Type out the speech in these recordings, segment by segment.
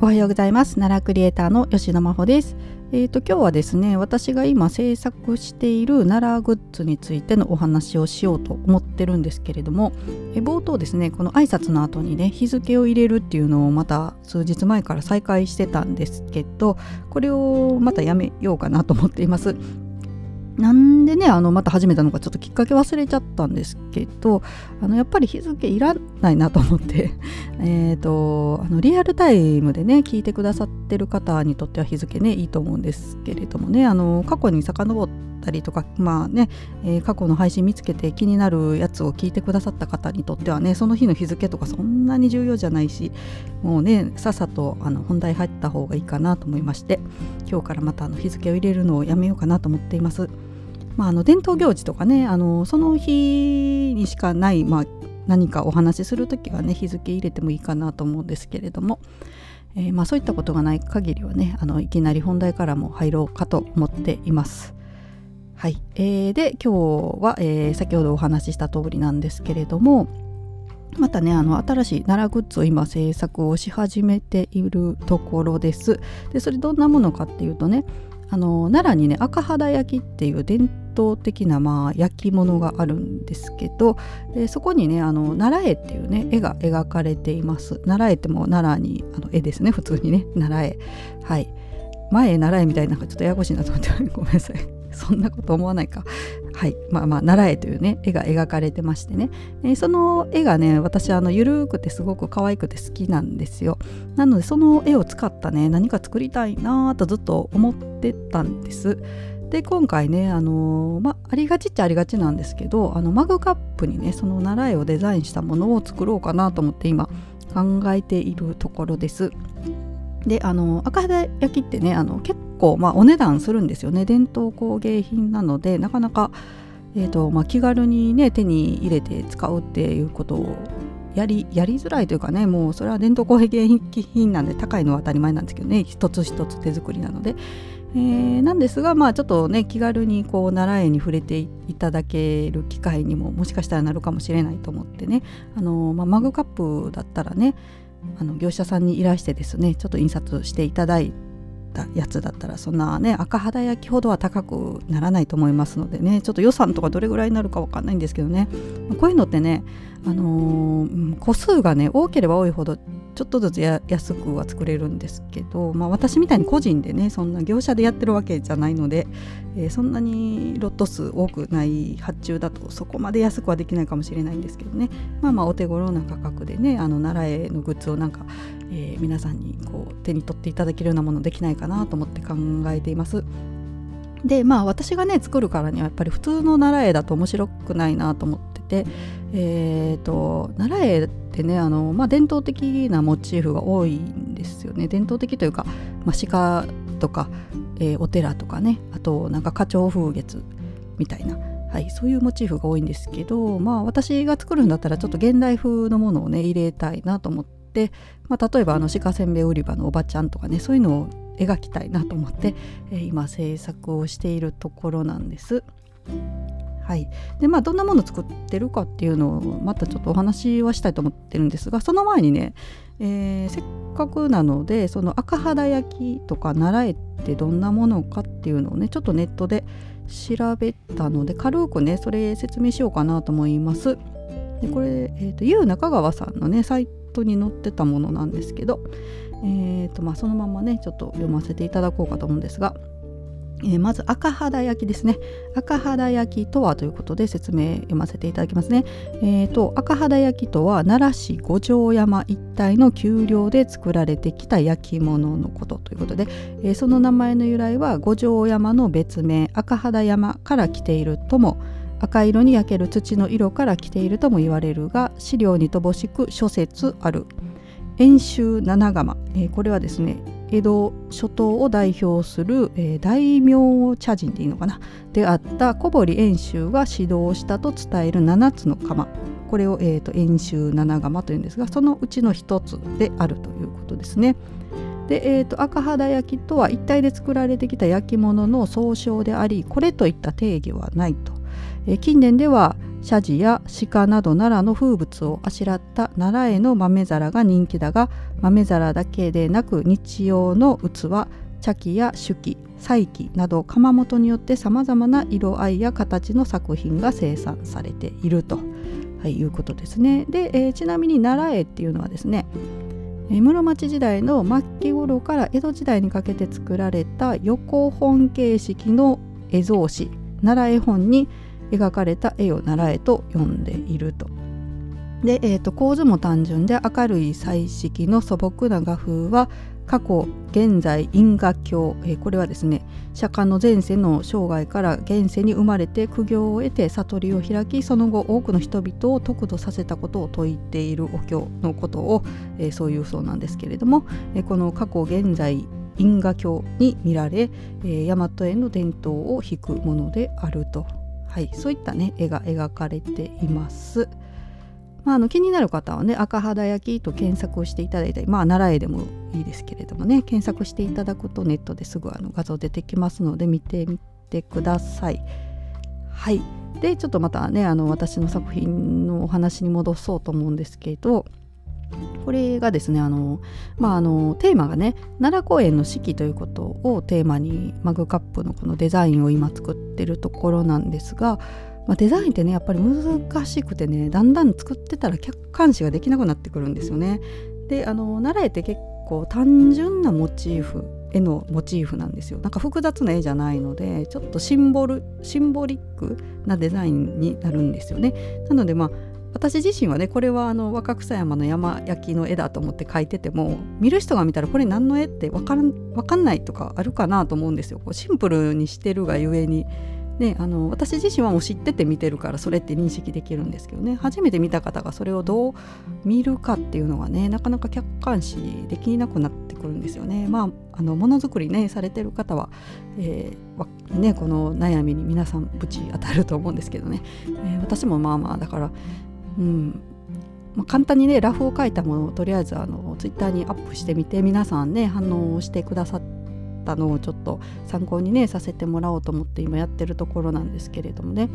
おはようございます。奈良クリエイターの吉野真帆です。えーと、今日はですね私が今制作している奈良グッズについてのお話をしようと思ってるんですけれどもえ冒頭ですねこの挨拶の後にね日付を入れるっていうのをまた数日前から再開してたんですけどこれをまたやめようかなと思っています。なんでねあのまた始めたのかちょっときっかけ忘れちゃったんですけどあのやっぱり日付いらないなと思って えとあのリアルタイムでね聞いてくださってる方にとっては日付ねいいと思うんですけれどもねあの過去に遡ったりとかまあね、えー、過去の配信見つけて気になるやつを聞いてくださった方にとってはねその日の日付とかそんなに重要じゃないしもうねさっさとあの本題入った方がいいかなと思いまして今日からまたあの日付を入れるのをやめようかなと思っています。まあ、あの伝統行事とかねあのその日にしかない、まあ、何かお話しする時はね日付入れてもいいかなと思うんですけれども、えー、まあ、そういったことがない限りはねあのいきなり本題からも入ろうかと思っています。はい、えー、で今日は、えー、先ほどお話しした通りなんですけれどもまたねあの新しい奈良グッズを今制作をし始めているところです。でそれどんなものかっていうとねあの奈良にね赤肌焼きっていう伝統的な、まあ、焼き物があるんですけどでそこにねあの奈良絵っていうね絵が描かれています。奈良絵っても奈良にあの絵ですね。普通にね奈良絵。はい。前奈良絵みたいななんかちょっとややこしいなと思ってごめんなさい。そんなこと思わないか。はい。まあまあ奈良絵というね絵が描かれてましてね、えー、その絵がね私あのゆるくてすごく可愛くて好きなんですよ。なのでその絵を使ったね何か作りたいなとずっと思ってたんです。で今回ねあのー、まありがちっちゃありがちなんですけどあのマグカップにねその奈良絵をデザインしたものを作ろうかなと思って今考えているところです。であの赤肌焼きってねあの結構、まあ、お値段するんですよね。伝統工芸品なのでなかなか、えーとまあ、気軽にね手に入れて使うっていうことをやりやりづらいというかねもうそれは伝統工芸品なんで高いのは当たり前なんですけどね。一つ一つ手作りなので、えー、なんですがまあちょっとね気軽にこう奈良絵に触れていただける機会にももしかしたらなるかもしれないと思ってね。あの、まあ、マグカップだったらねあの業者さんに依頼してですねちょっと印刷していただいたやつだったらそんなね赤肌焼きほどは高くならないと思いますのでねちょっと予算とかどれぐらいになるかわかんないんですけどね。こういうのってねあのー、個数がね多ければ多いほどちょっとずつ安くは作れるんですけど、まあ、私みたいに個人でねそんな業者でやってるわけじゃないので、えー、そんなにロット数多くない発注だとそこまで安くはできないかもしれないんですけどねまあまあお手頃な価格でねあの奈良絵のグッズをなんか、えー、皆さんにこう手に取っていただけるようなものできないかなと思って考えています。でまあ私がね作るからにはやっぱり普通の奈良絵だと面白くないなと思っててて、えーと、奈良絵ってねあの、まあ、伝統的なモチーフが多いんですよね伝統的というか、まあ、鹿とか、えー、お寺とかねあとなんか花鳥風月みたいな、はい、そういうモチーフが多いんですけどまあ私が作るんだったらちょっと現代風のものをね入れたいなと思って、まあ、例えばあの鹿せんべい売り場のおばちゃんとかねそういうのを描きたいなと思って、えー、今制作をしているところなんです。はいでまあ、どんなものを作ってるかっていうのをまたちょっとお話はしたいと思ってるんですがその前にね、えー、せっかくなのでその赤肌焼きとか習えってどんなものかっていうのをねちょっとネットで調べたので軽くねそれ説明しようかなと思います。でこれ、えーと、U 中川さんのねサイトに載ってたものなんですけど、えーとまあ、そのままねちょっと読ませていただこうかと思うんですが、え、まず赤肌焼きですね。赤肌焼きとはということで説明読ませていただきますね、えーと、赤肌焼きとは奈良市五条山一帯の丘陵で作られてきた焼き物のことということで、えー、その名前の由来は五条山の別名赤肌山から来ているとも赤色に焼ける土の色から来ているとも言われるが資料に乏しく諸説ある。遠州七釜、えー、これはですね江戸諸島を代表する、えー、大名茶人でいいのかな？であった小堀遠州が指導したと伝える7つの釜これを、えーと、遠州七釜というんですがそのうちの1つであるということですね。で、えーと、赤肌焼きとは一体で作られてきた焼き物の総称でありこれといった定義はないと。えー、近年では社寺や鹿など奈良の風物をあしらった奈良絵の豆皿が人気だが豆皿だけでなく日用の器茶器や手器彩器など窯元によってさまざまな色合いや形の作品が生産されていると、はい、いうことですね。で、えー、ちなみに奈良絵っていうのはですね室町時代の末期頃から江戸時代にかけて作られた横本形式の絵草紙奈良絵本に描かれた絵を奈良絵と呼んでいると。で、えーと、構図も単純で明るい彩色の素朴な画風は過去現在因果教、えー、これはですね釈迦の前世の生涯から現世に生まれて苦行を得て悟りを開きその後多くの人々を得度させたことを説いているお経のことを、えー、そういうそうなんですけれども、えー、この過去現在因果教に見られ、え大和絵の伝統を引くものであると、はい、そういったね絵が描かれています。まあ、あの気になる方はね赤肌焼きと検索をしていただいたりまあ奈良絵でもいいですけれどもね検索していただくとネットですぐあの画像出てきますので見てみてください。はいでちょっとまたねあの私の作品のお話に戻そうと思うんですけどこれがですねあの、まあ、あのテーマがね奈良公園の四季ということをテーマにマグカップのこのデザインを今作ってるところなんですがまあ、デザインってねやっぱり難しくてねだんだん作ってたら客観視ができなくなってくるんですよね。であの奈良絵って結構単純なモチーフ絵のモチーフなんですよなんか複雑な絵じゃないのでちょっとシンボルシンボリックなデザインになるんですよね。なのでまあ私自身はねこれはあの若草山の山焼きの絵だと思って描いてても見る人が見たらこれ何の絵って分かん分かんないとかあるかなと思うんですよ。こうシンプルにしてるがゆえにであの私自身はもう知ってて見てるからそれって認識できるんですけどね初めて見た方がそれをどう見るかっていうのがねなかなか客観視できなくなってくるんですよね。まああのものづくりねされてる方は、えー、ね、この悩みに皆さんぶち当たると思うんですけどね、えー、私もまあまあだから、うん。まあ、簡単にねラフを書いたものをとりあえずあのツイッターにアップしてみて皆さんね反応してくださってったのをちょっと参考にねさせてもらおうと思って今やってるところなんですけれどもね。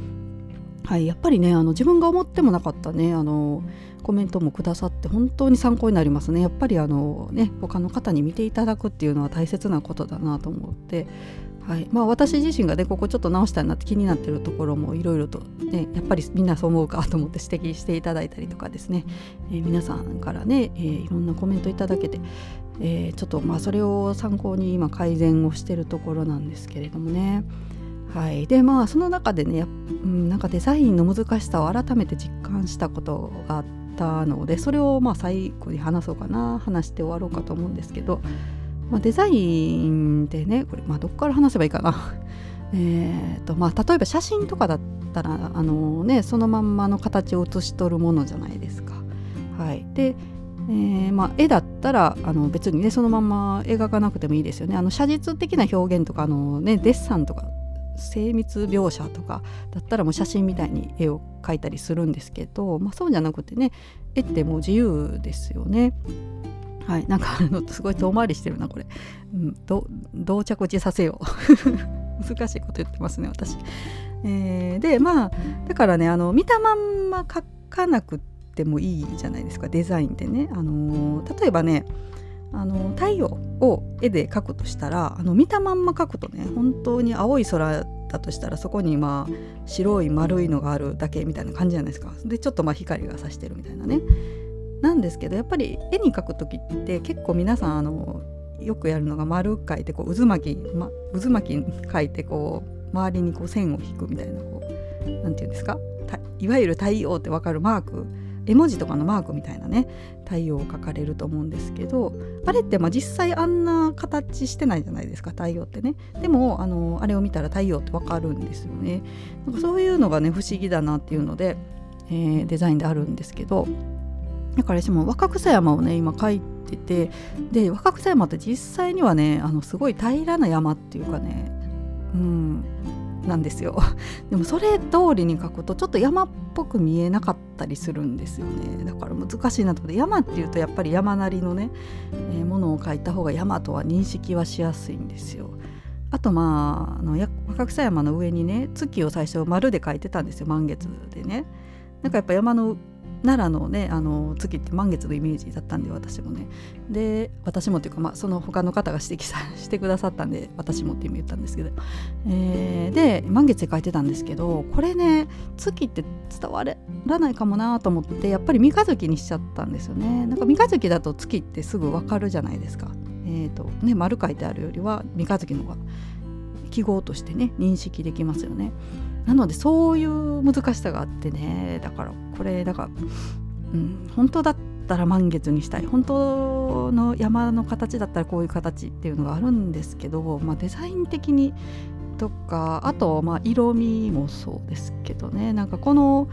はい、やっぱりねあの自分が思ってもなかったねあのコメントもくださって本当に参考になりますね。やっぱりあのね他の方に見ていただくっていうのは大切なことだなと思って。はいまあ、私自身がねここちょっと直したいなって気になってるところもいろいろとねやっぱりみんなそう思うかと思って指摘していただいたりとかですね、えー、皆さんからね、えー、いろんなコメントいただけて、えー、ちょっとまあそれを参考に今改善をしてるところなんですけれどもね。はい、でまあその中でねや、うん、なんかデザインの難しさを改めて実感したことがあったのでそれをまあ最後に話そうかな話して終わろうかと思うんですけど、まあ、デザインでねこれ、まあ、どこから話せばいいかな。えとまあ、例えば写真とかだったらあの、ね、そのまんまの形を写し取るものじゃないですか。はい、でえーまあ、絵だったらあの別にねそのまま描かなくてもいいですよねあの写実的な表現とかあの、ね、デッサンとか精密描写とかだったらもう写真みたいに絵を描いたりするんですけど、まあ、そうじゃなくてね絵ってもう自由ですよね。はい、なんかあのすごい遠回りしてるなこれ、うん、ど同着地させよう 難しいこと言ってますね私。えー、でまあだからねあの見たまんま描かなくてもいいじゃないですかデザインでね。あの例えばねあの太陽を絵で描くとしたらあの見たまんま描くとね本当に青い空だとしたらそこにまあ白い丸いのがあるだけみたいな感じじゃないですか。でちょっとまあ光が差してるみたいなね。なんですけどやっぱり絵に描く時って結構皆さんあのよくやるのが丸描いてこう渦巻き、ま、渦巻き描いてこう周りにこう線を引くみたいなこう何て言うんですか？いわゆる太陽ってわかるマーク絵文字とかのマークみたいなね太陽を描かれると思うんですけどあれってまあ実際あんな形してないじゃないですか太陽ってね。でもあのあれを見たら太陽ってわかるんですよね。なんかそういうのがね不思議だなっていうので、えー、デザインであるんですけどだから私も若草山をね今描いててで若草山って実際にはねあのすごい平らな山っていうかねうん。なんですよ。でもそれ通りに書くとちょっと山っぽく見えなかったりするんですよね。だから難しいなと思って。山っていうとやっぱり山なりのね、えー、ものを書いた方が山とは認識はしやすいんですよ。あとまああの若草山の上にね月を最初丸で書いてたんですよ。満月でね。なんかやっぱ山の奈良のねあの月って満月のイメージだったんで私もね。で私もっていうか、まあ、その他の方が指摘さ してくださったんで私もって意味言ったんですけど、えー、で満月で書いてたんですけどこれね月って伝わらないかもなと思ってやっぱり三日月にしちゃったんですよね。なんか三日月だと月ってすぐ分かるじゃないですか。えーとね、丸書いてあるよりは三日月の方が記号としてね認識できますよね。なのでそういう難しさがあってね。だからこれだから、うん、本当だったら満月にしたい。本当の山の形だったらこういう形っていうのがあるんですけど、まあ、デザイン的にとかあとまあ色味もそうですけどね。なんかこの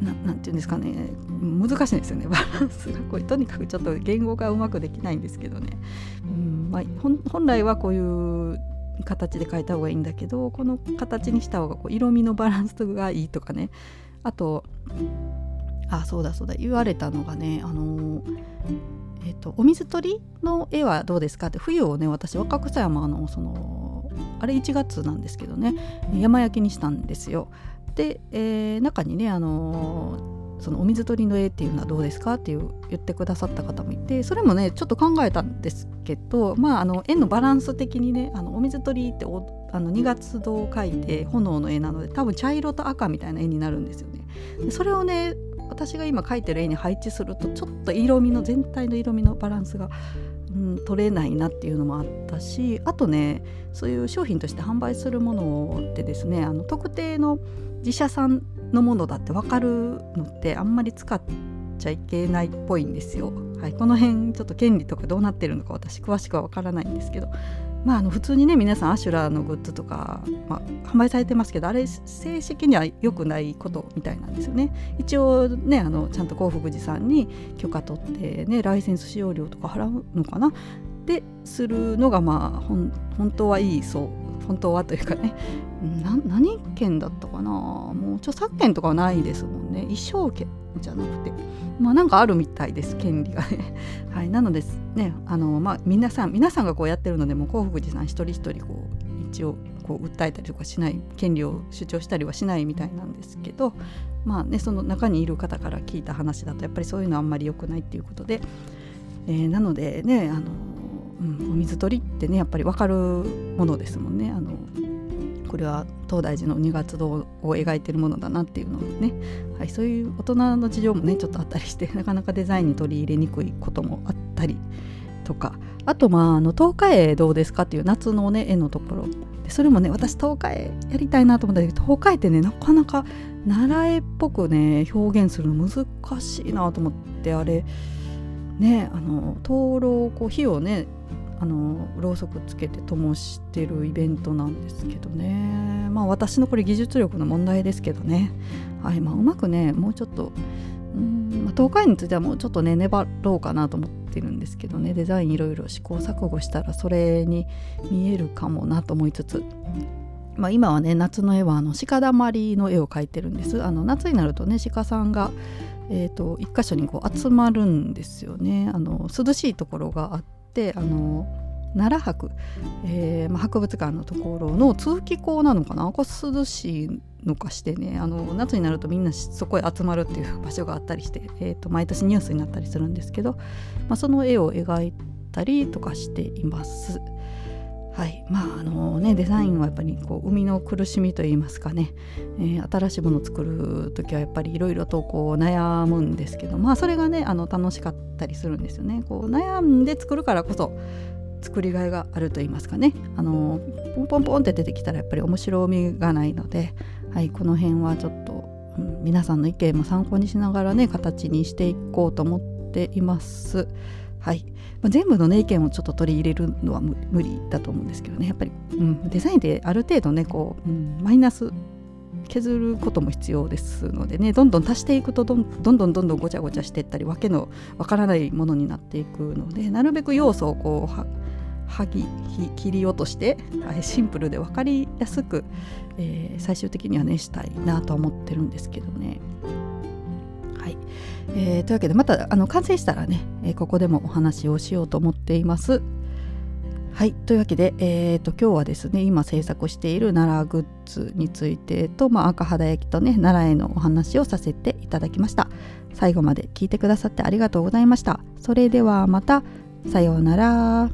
ななんていうんですかね。難しいんですよね。バランスがこうとにかくちょっと言語がうまくできないんですけどね、うんまあ、本来はこういう形で描いた方がいいんだけどこの形にした方がこう色味のバランスがいいとかねあとあそうだそうだ言われたのがねあのえーと、お水鳥の絵はどうですかって冬をね私若草山のそのあれ1月なんですけどね山焼きにしたんですよ。で、えー、中にねあのそのお水鳥の絵っていうのはどうですかっていう言ってくださった方もいてそれもねちょっと考えたんですけどまああの絵のバランス的にねあのお水鳥ってあの2月堂を描いて炎の絵なので多分茶色と赤みたいな絵になるんですよね。でそれをね私が今描いてる絵に配置するとちょっと色味の全体の色味のバランスが、うん、取れないなっていうのもあったしあとねそういう商品として販売するものってですねあの特定の自社産のものだって分かるのってあんまり使っちゃいけないっぽいんですよ。はい、この辺ちょっと権利とかどうなってるのか私詳しくは分からないんですけど。まあ、あの普通にね皆さんアシュラのグッズとか、まあ、販売されてますけどあれ正式には良くないことみたいなんですよね。一応ねあのちゃんと興福寺さんに許可取ってねライセンス使用料とか払うのかな。でするのがまあ本当はいいそう本当はというかね。何件だったかな？もう著作権とかはないですもんね。衣装権じゃなくて。まあなんかあるみたいです権利がね。はいなのでねあのまあ皆さん皆さんがこうやってるのでもう幸福寺さん一人一人こう一応こう訴えたりとかしない権利を主張したりはしないみたいなんですけどまあねその中にいる方から聞いた話だとやっぱりそういうのはあんまり良くないっていうことで、えー、なのでねあのうん、お水取りってねやっぱり分かるものですもんね。あのこれは東大寺の二月堂を描いてるものだなっていうのをね、はい、そういう大人の事情もねちょっとあったりして なかなかデザインに取り入れにくいこともあったりとか。あとまああの東海絵どうですかっていう夏のね絵のところ。でそれもね私東海絵やりたいなと思ったけど東海ってねなかなか奈良絵っぽくね表現するの難しいなと思ってあれ。ねあの灯籠こう火をねあのろうそくつけて灯してるイベントなんですけどね。まあ私のこれ技術力の問題ですけどね。はいまあうまくねもうちょっとうん、まあ、東海についてはもうちょっとね粘ろうかなと思ってるんですけどね。デザインいろいろ試行錯誤したらそれに見えるかもなと思いつつ。まあ、今はね夏の絵はあの鹿だまりの絵を描いてるんです。あの夏になるとね鹿さんが、えーと、一箇所にこう集まるんですよね。あの涼しいところがあってあの奈良博、えーまあ、博物館のところの通気口なのかな？ここ涼しいのかしてねあの夏になるとみんなそこへ集まるっていう場所があったりして、えーと、毎年ニュースになったりするんですけど、まあ、その絵を描いたりとかしています。はいまああのね、デザインはやっぱりこう生みの苦しみといいますかね、えー、新しいものを作る時はやっぱりいろいろとこう悩むんですけどまあそれがねあの楽しかったりするんですよね。こう悩んで作るからこそ作りがいがあると言いますかねあのポンポンポンって出てきたらやっぱり面白みがないので、はい、この辺はちょっと、うん、皆さんの意見も参考にしながらね形にしていこうと思っています。はい。まあ、全部の、ね、意見をちょっと取り入れるのは無理だと思うんですけどね。やっぱり、うん、デザインである程度ねこう、うん、マイナス削ることも必要ですのでね。どんどん足していくとどんどんどんどんごちゃごちゃしていったりわけのわからないものになっていくのでなるべく要素をこうはぎ切り落として、シンプルで分かりやすく、えー、最終的にはねしたいなと思ってるんですけどね。はい。えー、というわけでまたあの完成したらね、えー、ここでもお話をしようと思っています。はい。というわけで、えーと、今日はですね今制作している奈良グッズについてと、まあ、赤肌焼きとね奈良へのお話をさせていただきました。最後まで聞いてくださってありがとうございました。それではまた。さようなら。